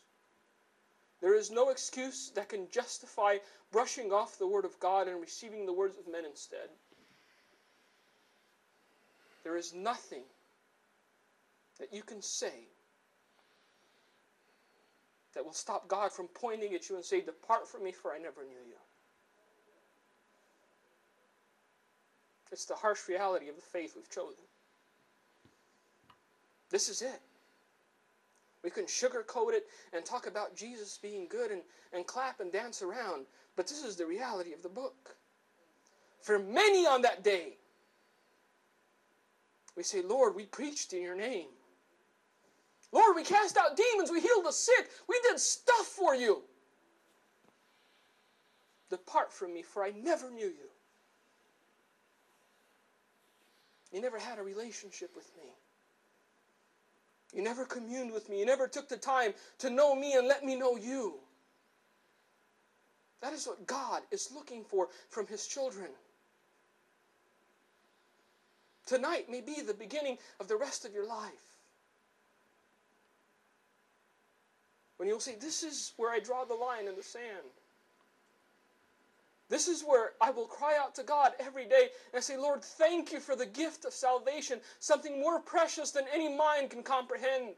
There is no excuse that can justify brushing off the Word of God and receiving the words of men instead. There is nothing that you can say that will stop God from pointing at you and say, Depart from me, for I never knew you. It's the harsh reality of the faith we've chosen. This is it. We can sugarcoat it and talk about Jesus being good and, and clap and dance around, but this is the reality of the book. For many on that day, we say, Lord, we preached in your name. Lord, we cast out demons, we healed the sick, we did stuff for you. Depart from me, for I never knew you. You never had a relationship with me. You never communed with me. You never took the time to know me and let me know you. That is what God is looking for from His children. Tonight may be the beginning of the rest of your life. When you'll say, This is where I draw the line in the sand. This is where I will cry out to God every day and say, Lord, thank you for the gift of salvation, something more precious than any mind can comprehend.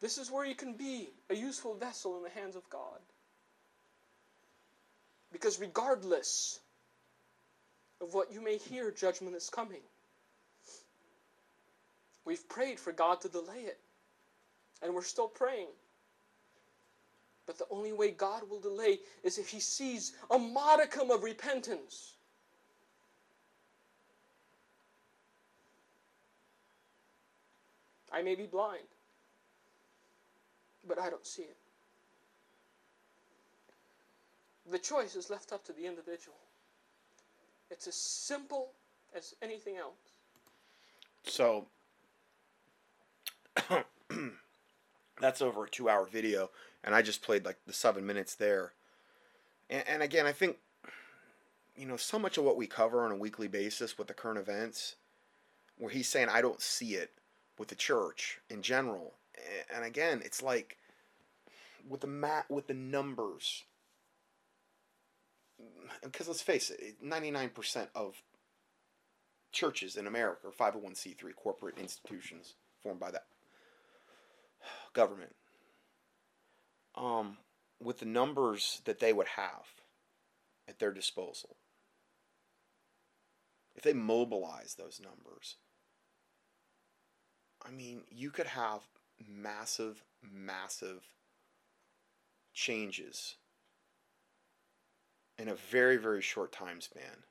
This is where you can be a useful vessel in the hands of God. Because regardless of what you may hear, judgment is coming. We've prayed for God to delay it, and we're still praying. But the only way God will delay is if He sees a modicum of repentance. I may be blind, but I don't see it. The choice is left up to the individual. It's as simple as anything else. So that's over a two hour video, and I just played like the seven minutes there. And, and again, I think, you know, so much of what we cover on a weekly basis with the current events, where he's saying, I don't see it with the church in general. And again, it's like with the mat with the numbers because let's face it 99% of churches in america are 501c3 corporate institutions formed by the government um, with the numbers that they would have at their disposal if they mobilize those numbers i mean you could have massive massive changes in a very, very short time span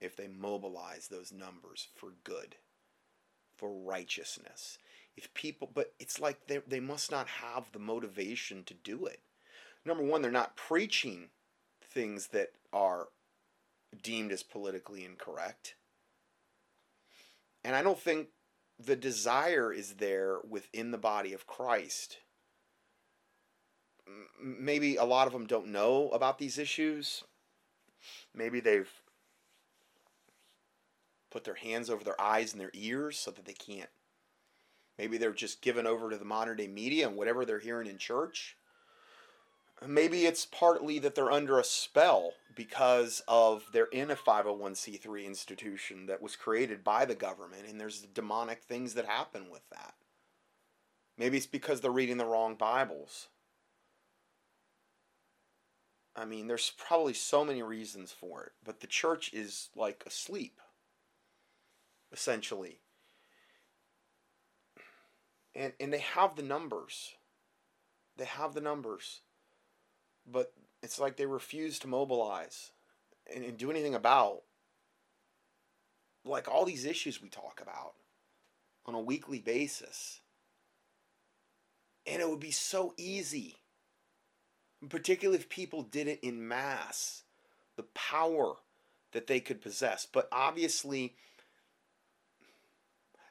if they mobilize those numbers for good, for righteousness. If people, but it's like they, they must not have the motivation to do it. Number one, they're not preaching things that are deemed as politically incorrect. And I don't think the desire is there within the body of Christ. Maybe a lot of them don't know about these issues Maybe they've put their hands over their eyes and their ears so that they can't. Maybe they're just given over to the modern day media and whatever they're hearing in church. Maybe it's partly that they're under a spell because of they're in a 501c3 institution that was created by the government and there's demonic things that happen with that. Maybe it's because they're reading the wrong Bibles. I mean, there's probably so many reasons for it, but the church is like asleep, essentially. And, and they have the numbers. They have the numbers. But it's like they refuse to mobilize and, and do anything about like all these issues we talk about on a weekly basis. And it would be so easy particularly if people did it in mass, the power that they could possess. But obviously,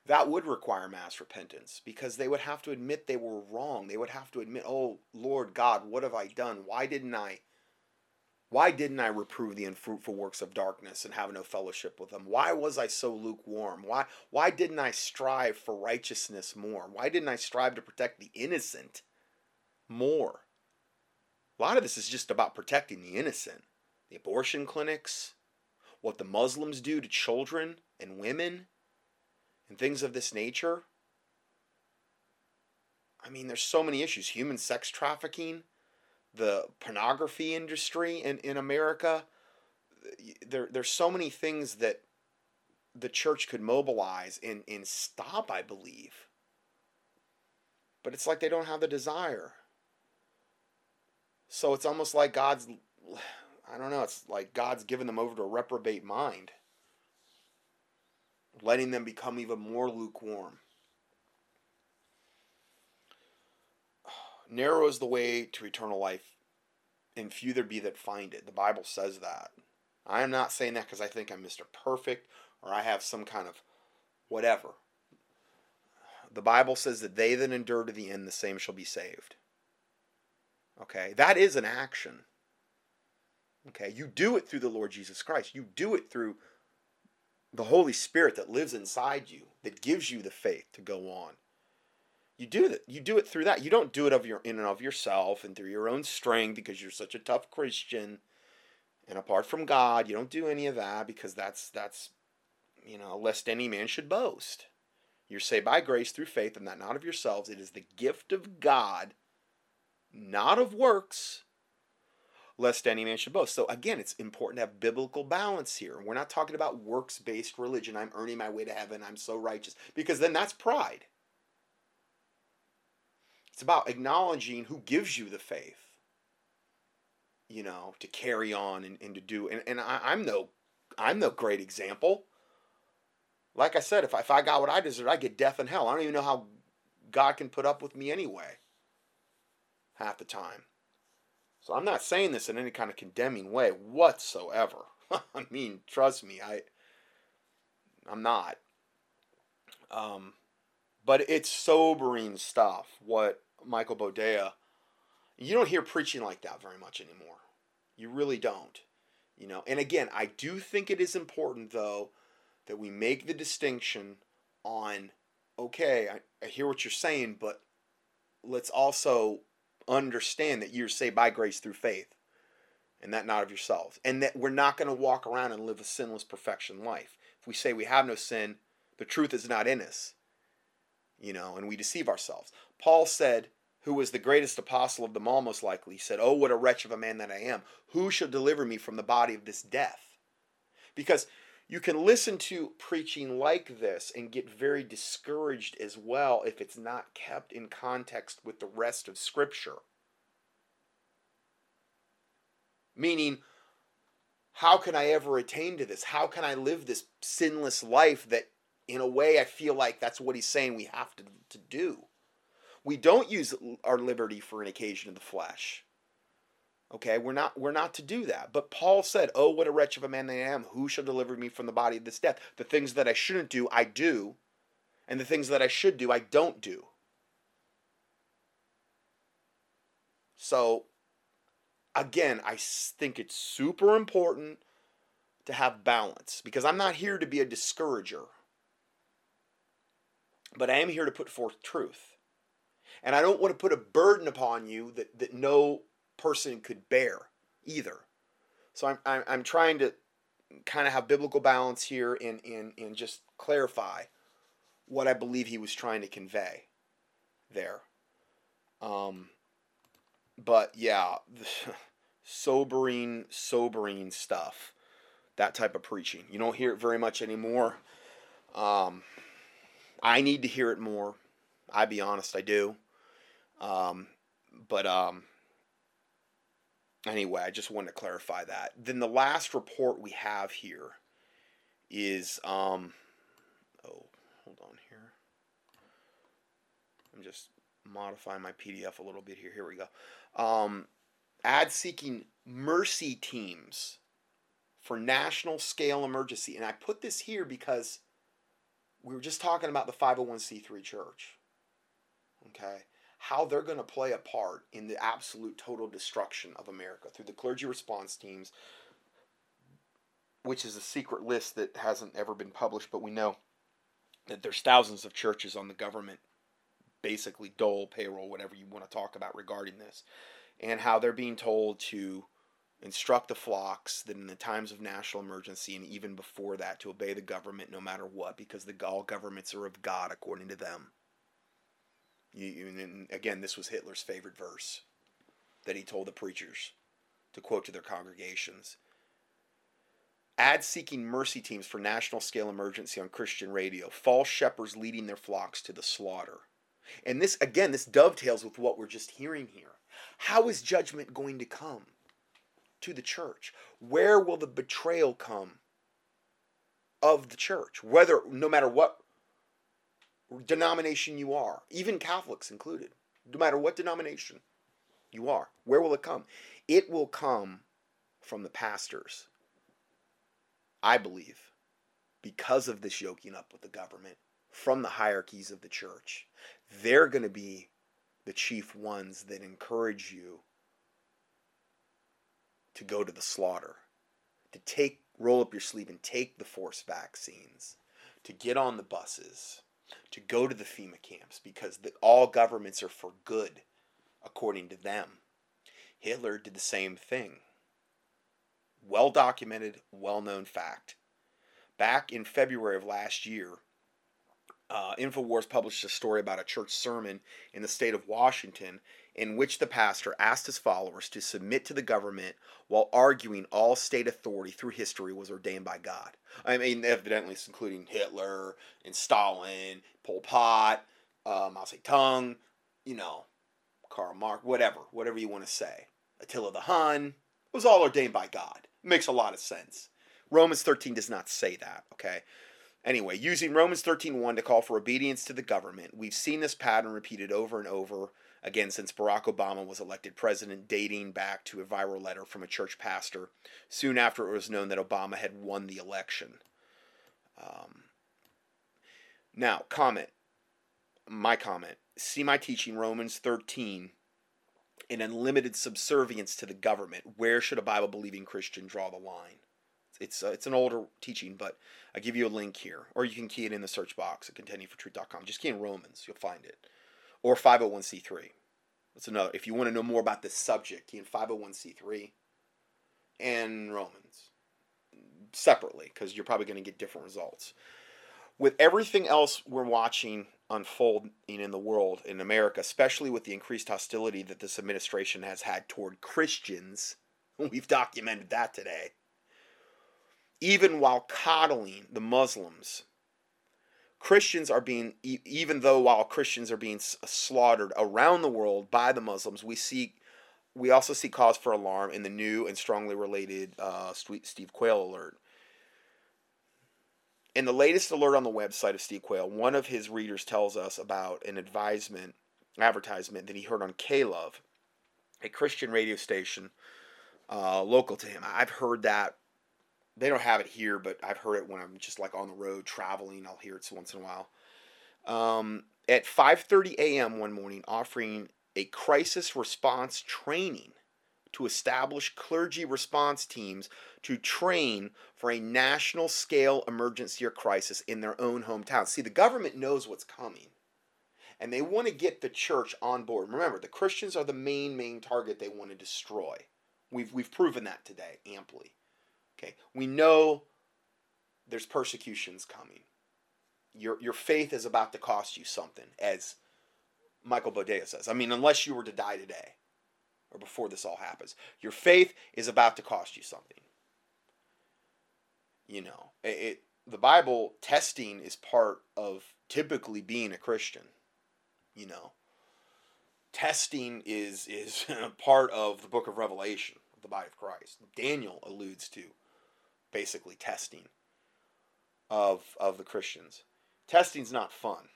that would require mass repentance because they would have to admit they were wrong. They would have to admit, "Oh Lord God, what have I done? Why didn't I why didn't I reprove the unfruitful works of darkness and have no fellowship with them? Why was I so lukewarm? Why why didn't I strive for righteousness more? Why didn't I strive to protect the innocent more?" A lot of this is just about protecting the innocent. The abortion clinics, what the Muslims do to children and women, and things of this nature. I mean, there's so many issues. Human sex trafficking, the pornography industry in, in America. There, there's so many things that the church could mobilize and, and stop, I believe. But it's like they don't have the desire. So it's almost like God's, I don't know, it's like God's given them over to a reprobate mind, letting them become even more lukewarm. Narrow is the way to eternal life, and few there be that find it. The Bible says that. I am not saying that because I think I'm Mr. Perfect or I have some kind of whatever. The Bible says that they that endure to the end, the same shall be saved. Okay, that is an action. Okay, you do it through the Lord Jesus Christ. You do it through the Holy Spirit that lives inside you, that gives you the faith to go on. You do that. You do it through that. You don't do it of your in and of yourself and through your own strength because you're such a tough Christian. And apart from God, you don't do any of that because that's that's you know, lest any man should boast. You're saved by grace through faith, and that not of yourselves. It is the gift of God not of works, lest any man should boast. So again, it's important to have biblical balance here. We're not talking about works based religion. I'm earning my way to heaven. I'm so righteous. Because then that's pride. It's about acknowledging who gives you the faith, you know, to carry on and, and to do. And, and I, I'm no I'm no great example. Like I said, if I, if I got what I deserve, I get death and hell. I don't even know how God can put up with me anyway half the time. So I'm not saying this in any kind of condemning way whatsoever. I mean, trust me, I I'm not. Um, but it's sobering stuff what Michael Boldea you don't hear preaching like that very much anymore. You really don't. You know, and again, I do think it is important though that we make the distinction on okay, I, I hear what you're saying, but let's also understand that you're saved by grace through faith and that not of yourselves. And that we're not going to walk around and live a sinless perfection life. If we say we have no sin, the truth is not in us. You know, and we deceive ourselves. Paul said, who was the greatest apostle of them all, most likely, said, Oh, what a wretch of a man that I am. Who shall deliver me from the body of this death? Because you can listen to preaching like this and get very discouraged as well if it's not kept in context with the rest of Scripture. Meaning, how can I ever attain to this? How can I live this sinless life that, in a way, I feel like that's what he's saying we have to, to do? We don't use our liberty for an occasion of the flesh. Okay, we're not we're not to do that. But Paul said, "Oh, what a wretch of a man I am! Who shall deliver me from the body of this death? The things that I shouldn't do, I do, and the things that I should do, I don't do." So, again, I think it's super important to have balance because I'm not here to be a discourager, but I am here to put forth truth. And I don't want to put a burden upon you that, that no person could bear either. So I'm, I'm, I'm trying to kind of have biblical balance here and, and, and just clarify what I believe he was trying to convey there. Um, but yeah, sobering, sobering stuff. That type of preaching. You don't hear it very much anymore. Um, I need to hear it more. I be honest, I do. Um, but um, anyway, I just wanted to clarify that. Then the last report we have here is um oh, hold on here. I'm just modifying my PDF a little bit here. Here we go. Um, ad seeking mercy teams for national scale emergency. And I put this here because we were just talking about the 501c3 church. Okay? How they're going to play a part in the absolute total destruction of America through the clergy response teams, which is a secret list that hasn't ever been published, but we know that there's thousands of churches on the government basically dole payroll whatever you want to talk about regarding this and how they're being told to instruct the flocks that in the times of national emergency and even before that to obey the government no matter what because the all governments are of God according to them. You, and again, this was Hitler's favorite verse that he told the preachers to quote to their congregations. Ad seeking mercy teams for national scale emergency on Christian radio. False shepherds leading their flocks to the slaughter. And this, again, this dovetails with what we're just hearing here. How is judgment going to come to the church? Where will the betrayal come of the church? Whether, no matter what denomination you are, even Catholics included, no matter what denomination you are, where will it come? It will come from the pastors, I believe, because of this yoking up with the government, from the hierarchies of the church. They're going to be the chief ones that encourage you to go to the slaughter, to take roll up your sleeve and take the forced vaccines, to get on the buses, to go to the FEMA camps because the, all governments are for good according to them. Hitler did the same thing. Well documented, well known fact. Back in February of last year, uh, InfoWars published a story about a church sermon in the state of Washington in which the pastor asked his followers to submit to the government while arguing all state authority through history was ordained by God. I mean, evidently, it's including Hitler and Stalin, Pol Pot, uh, Mao Zedong, you know, Karl Marx, whatever, whatever you want to say. Attila the Hun. Was all ordained by God. It makes a lot of sense. Romans 13 does not say that, okay? Anyway, using Romans 13:1 to call for obedience to the government, we've seen this pattern repeated over and over again since Barack Obama was elected president, dating back to a viral letter from a church pastor soon after it was known that Obama had won the election. Um, now, comment. My comment. See my teaching, Romans 13, in unlimited subservience to the government. Where should a Bible believing Christian draw the line? It's uh, it's an older teaching, but I give you a link here, or you can key it in the search box at contendingfortruth.com. Just key in Romans, you'll find it, or 501c3. That's another. If you want to know more about this subject, key in 501c3 and Romans separately, because you're probably going to get different results. With everything else we're watching unfolding in the world, in America, especially with the increased hostility that this administration has had toward Christians, we've documented that today even while coddling the Muslims. Christians are being, even though while Christians are being slaughtered around the world by the Muslims, we see, we also see cause for alarm in the new and strongly related uh, Steve Quayle alert. In the latest alert on the website of Steve Quayle, one of his readers tells us about an advisement, advertisement that he heard on K-Love, a Christian radio station uh, local to him. I've heard that they don't have it here, but I've heard it when I'm just like on the road traveling. I'll hear it once in a while. Um, at 5:30 a.m. one morning, offering a crisis response training to establish clergy response teams to train for a national scale emergency or crisis in their own hometown. See, the government knows what's coming. And they want to get the church on board. Remember, the Christians are the main main target they want to destroy. We've we've proven that today amply. Okay, we know there's persecutions coming. Your your faith is about to cost you something, as Michael Boldea says. I mean, unless you were to die today or before this all happens, your faith is about to cost you something. You know, it, it the Bible testing is part of typically being a Christian. You know, testing is is part of the book of Revelation, the body of Christ. Daniel alludes to basically testing of of the Christians. Testing's not fun.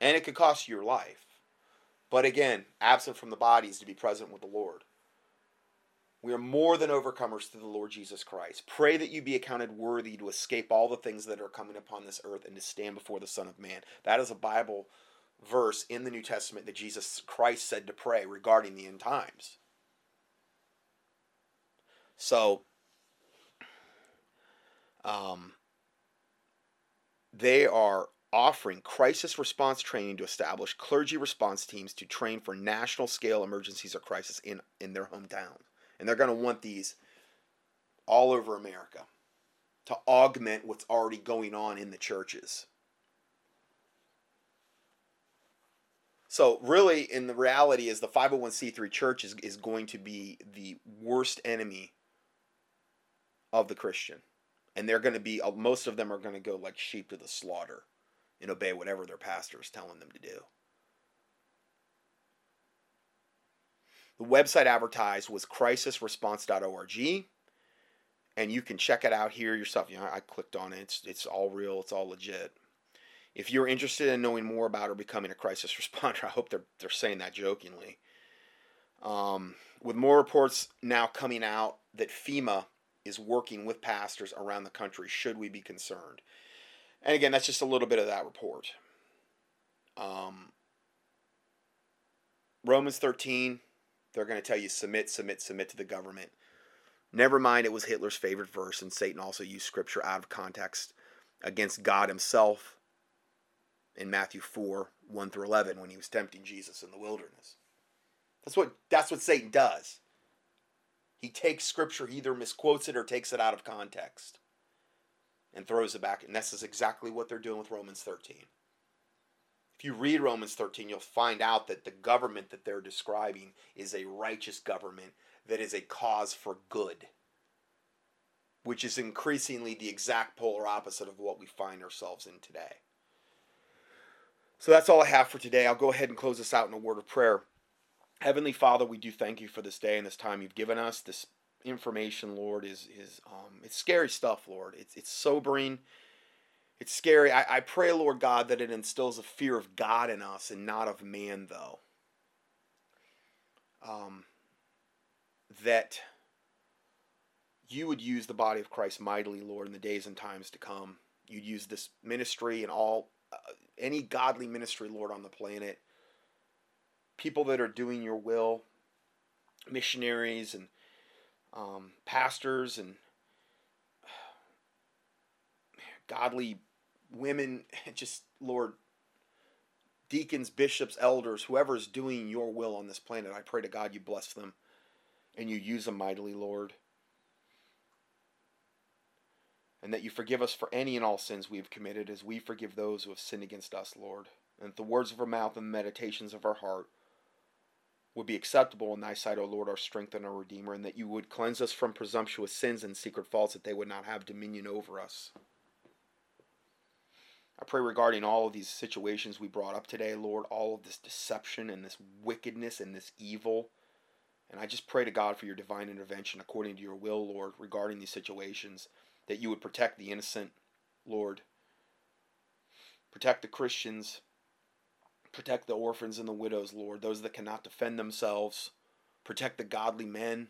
And it could cost you your life. But again, absent from the body is to be present with the Lord. We are more than overcomers through the Lord Jesus Christ. Pray that you be accounted worthy to escape all the things that are coming upon this earth and to stand before the Son of Man. That is a Bible verse in the New Testament that Jesus Christ said to pray regarding the end times. So, um, they are offering crisis response training to establish clergy response teams to train for national scale emergencies or crisis in, in their hometown. And they're going to want these all over America to augment what's already going on in the churches. So really, in the reality, is the 501c3 church is, is going to be the worst enemy of the Christian. And they're going to be, most of them are going to go like sheep to the slaughter and obey whatever their pastor is telling them to do. The website advertised was crisisresponse.org, and you can check it out here yourself. You know, I clicked on it. It's, it's all real. It's all legit. If you're interested in knowing more about or becoming a crisis responder, I hope they're they're saying that jokingly. Um, with more reports now coming out that FEMA is working with pastors around the country, should we be concerned? And again, that's just a little bit of that report. Um, Romans 13, they're going to tell you submit, submit, submit to the government. Never mind, it was Hitler's favorite verse, and Satan also used scripture out of context against God himself in Matthew 4 1 through 11 when he was tempting Jesus in the wilderness. That's what, that's what Satan does. He takes scripture, he either misquotes it or takes it out of context and throws it back. And this is exactly what they're doing with Romans 13. If you read Romans 13, you'll find out that the government that they're describing is a righteous government that is a cause for good, which is increasingly the exact polar opposite of what we find ourselves in today. So that's all I have for today. I'll go ahead and close this out in a word of prayer. Heavenly Father, we do thank you for this day and this time you've given us. This information, Lord, is is um, it's scary stuff, Lord. It's it's sobering. It's scary. I, I pray, Lord God, that it instills a fear of God in us and not of man, though. Um, that you would use the body of Christ mightily, Lord, in the days and times to come. You'd use this ministry and all uh, any godly ministry, Lord, on the planet. People that are doing your will, missionaries and um, pastors and godly women, just Lord, deacons, bishops, elders, whoever is doing your will on this planet, I pray to God you bless them and you use them mightily, Lord. And that you forgive us for any and all sins we have committed as we forgive those who have sinned against us, Lord, and that the words of our mouth and the meditations of our heart would be acceptable in thy sight, O Lord, our strength and our Redeemer, and that you would cleanse us from presumptuous sins and secret faults, that they would not have dominion over us. I pray regarding all of these situations we brought up today, Lord, all of this deception and this wickedness and this evil. And I just pray to God for your divine intervention according to your will, Lord, regarding these situations that you would protect the innocent, Lord. Protect the Christians. Protect the orphans and the widows, Lord, those that cannot defend themselves. Protect the godly men,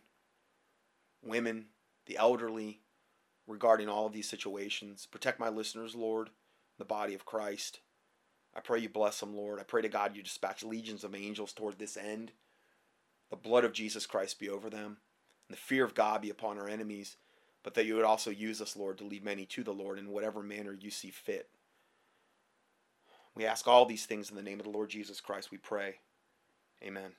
women, the elderly, regarding all of these situations. Protect my listeners, Lord, the body of Christ. I pray you bless them, Lord. I pray to God you dispatch legions of angels toward this end. The blood of Jesus Christ be over them, and the fear of God be upon our enemies but that you would also use us, Lord, to lead many to the Lord in whatever manner you see fit. We ask all these things in the name of the Lord Jesus Christ, we pray. Amen.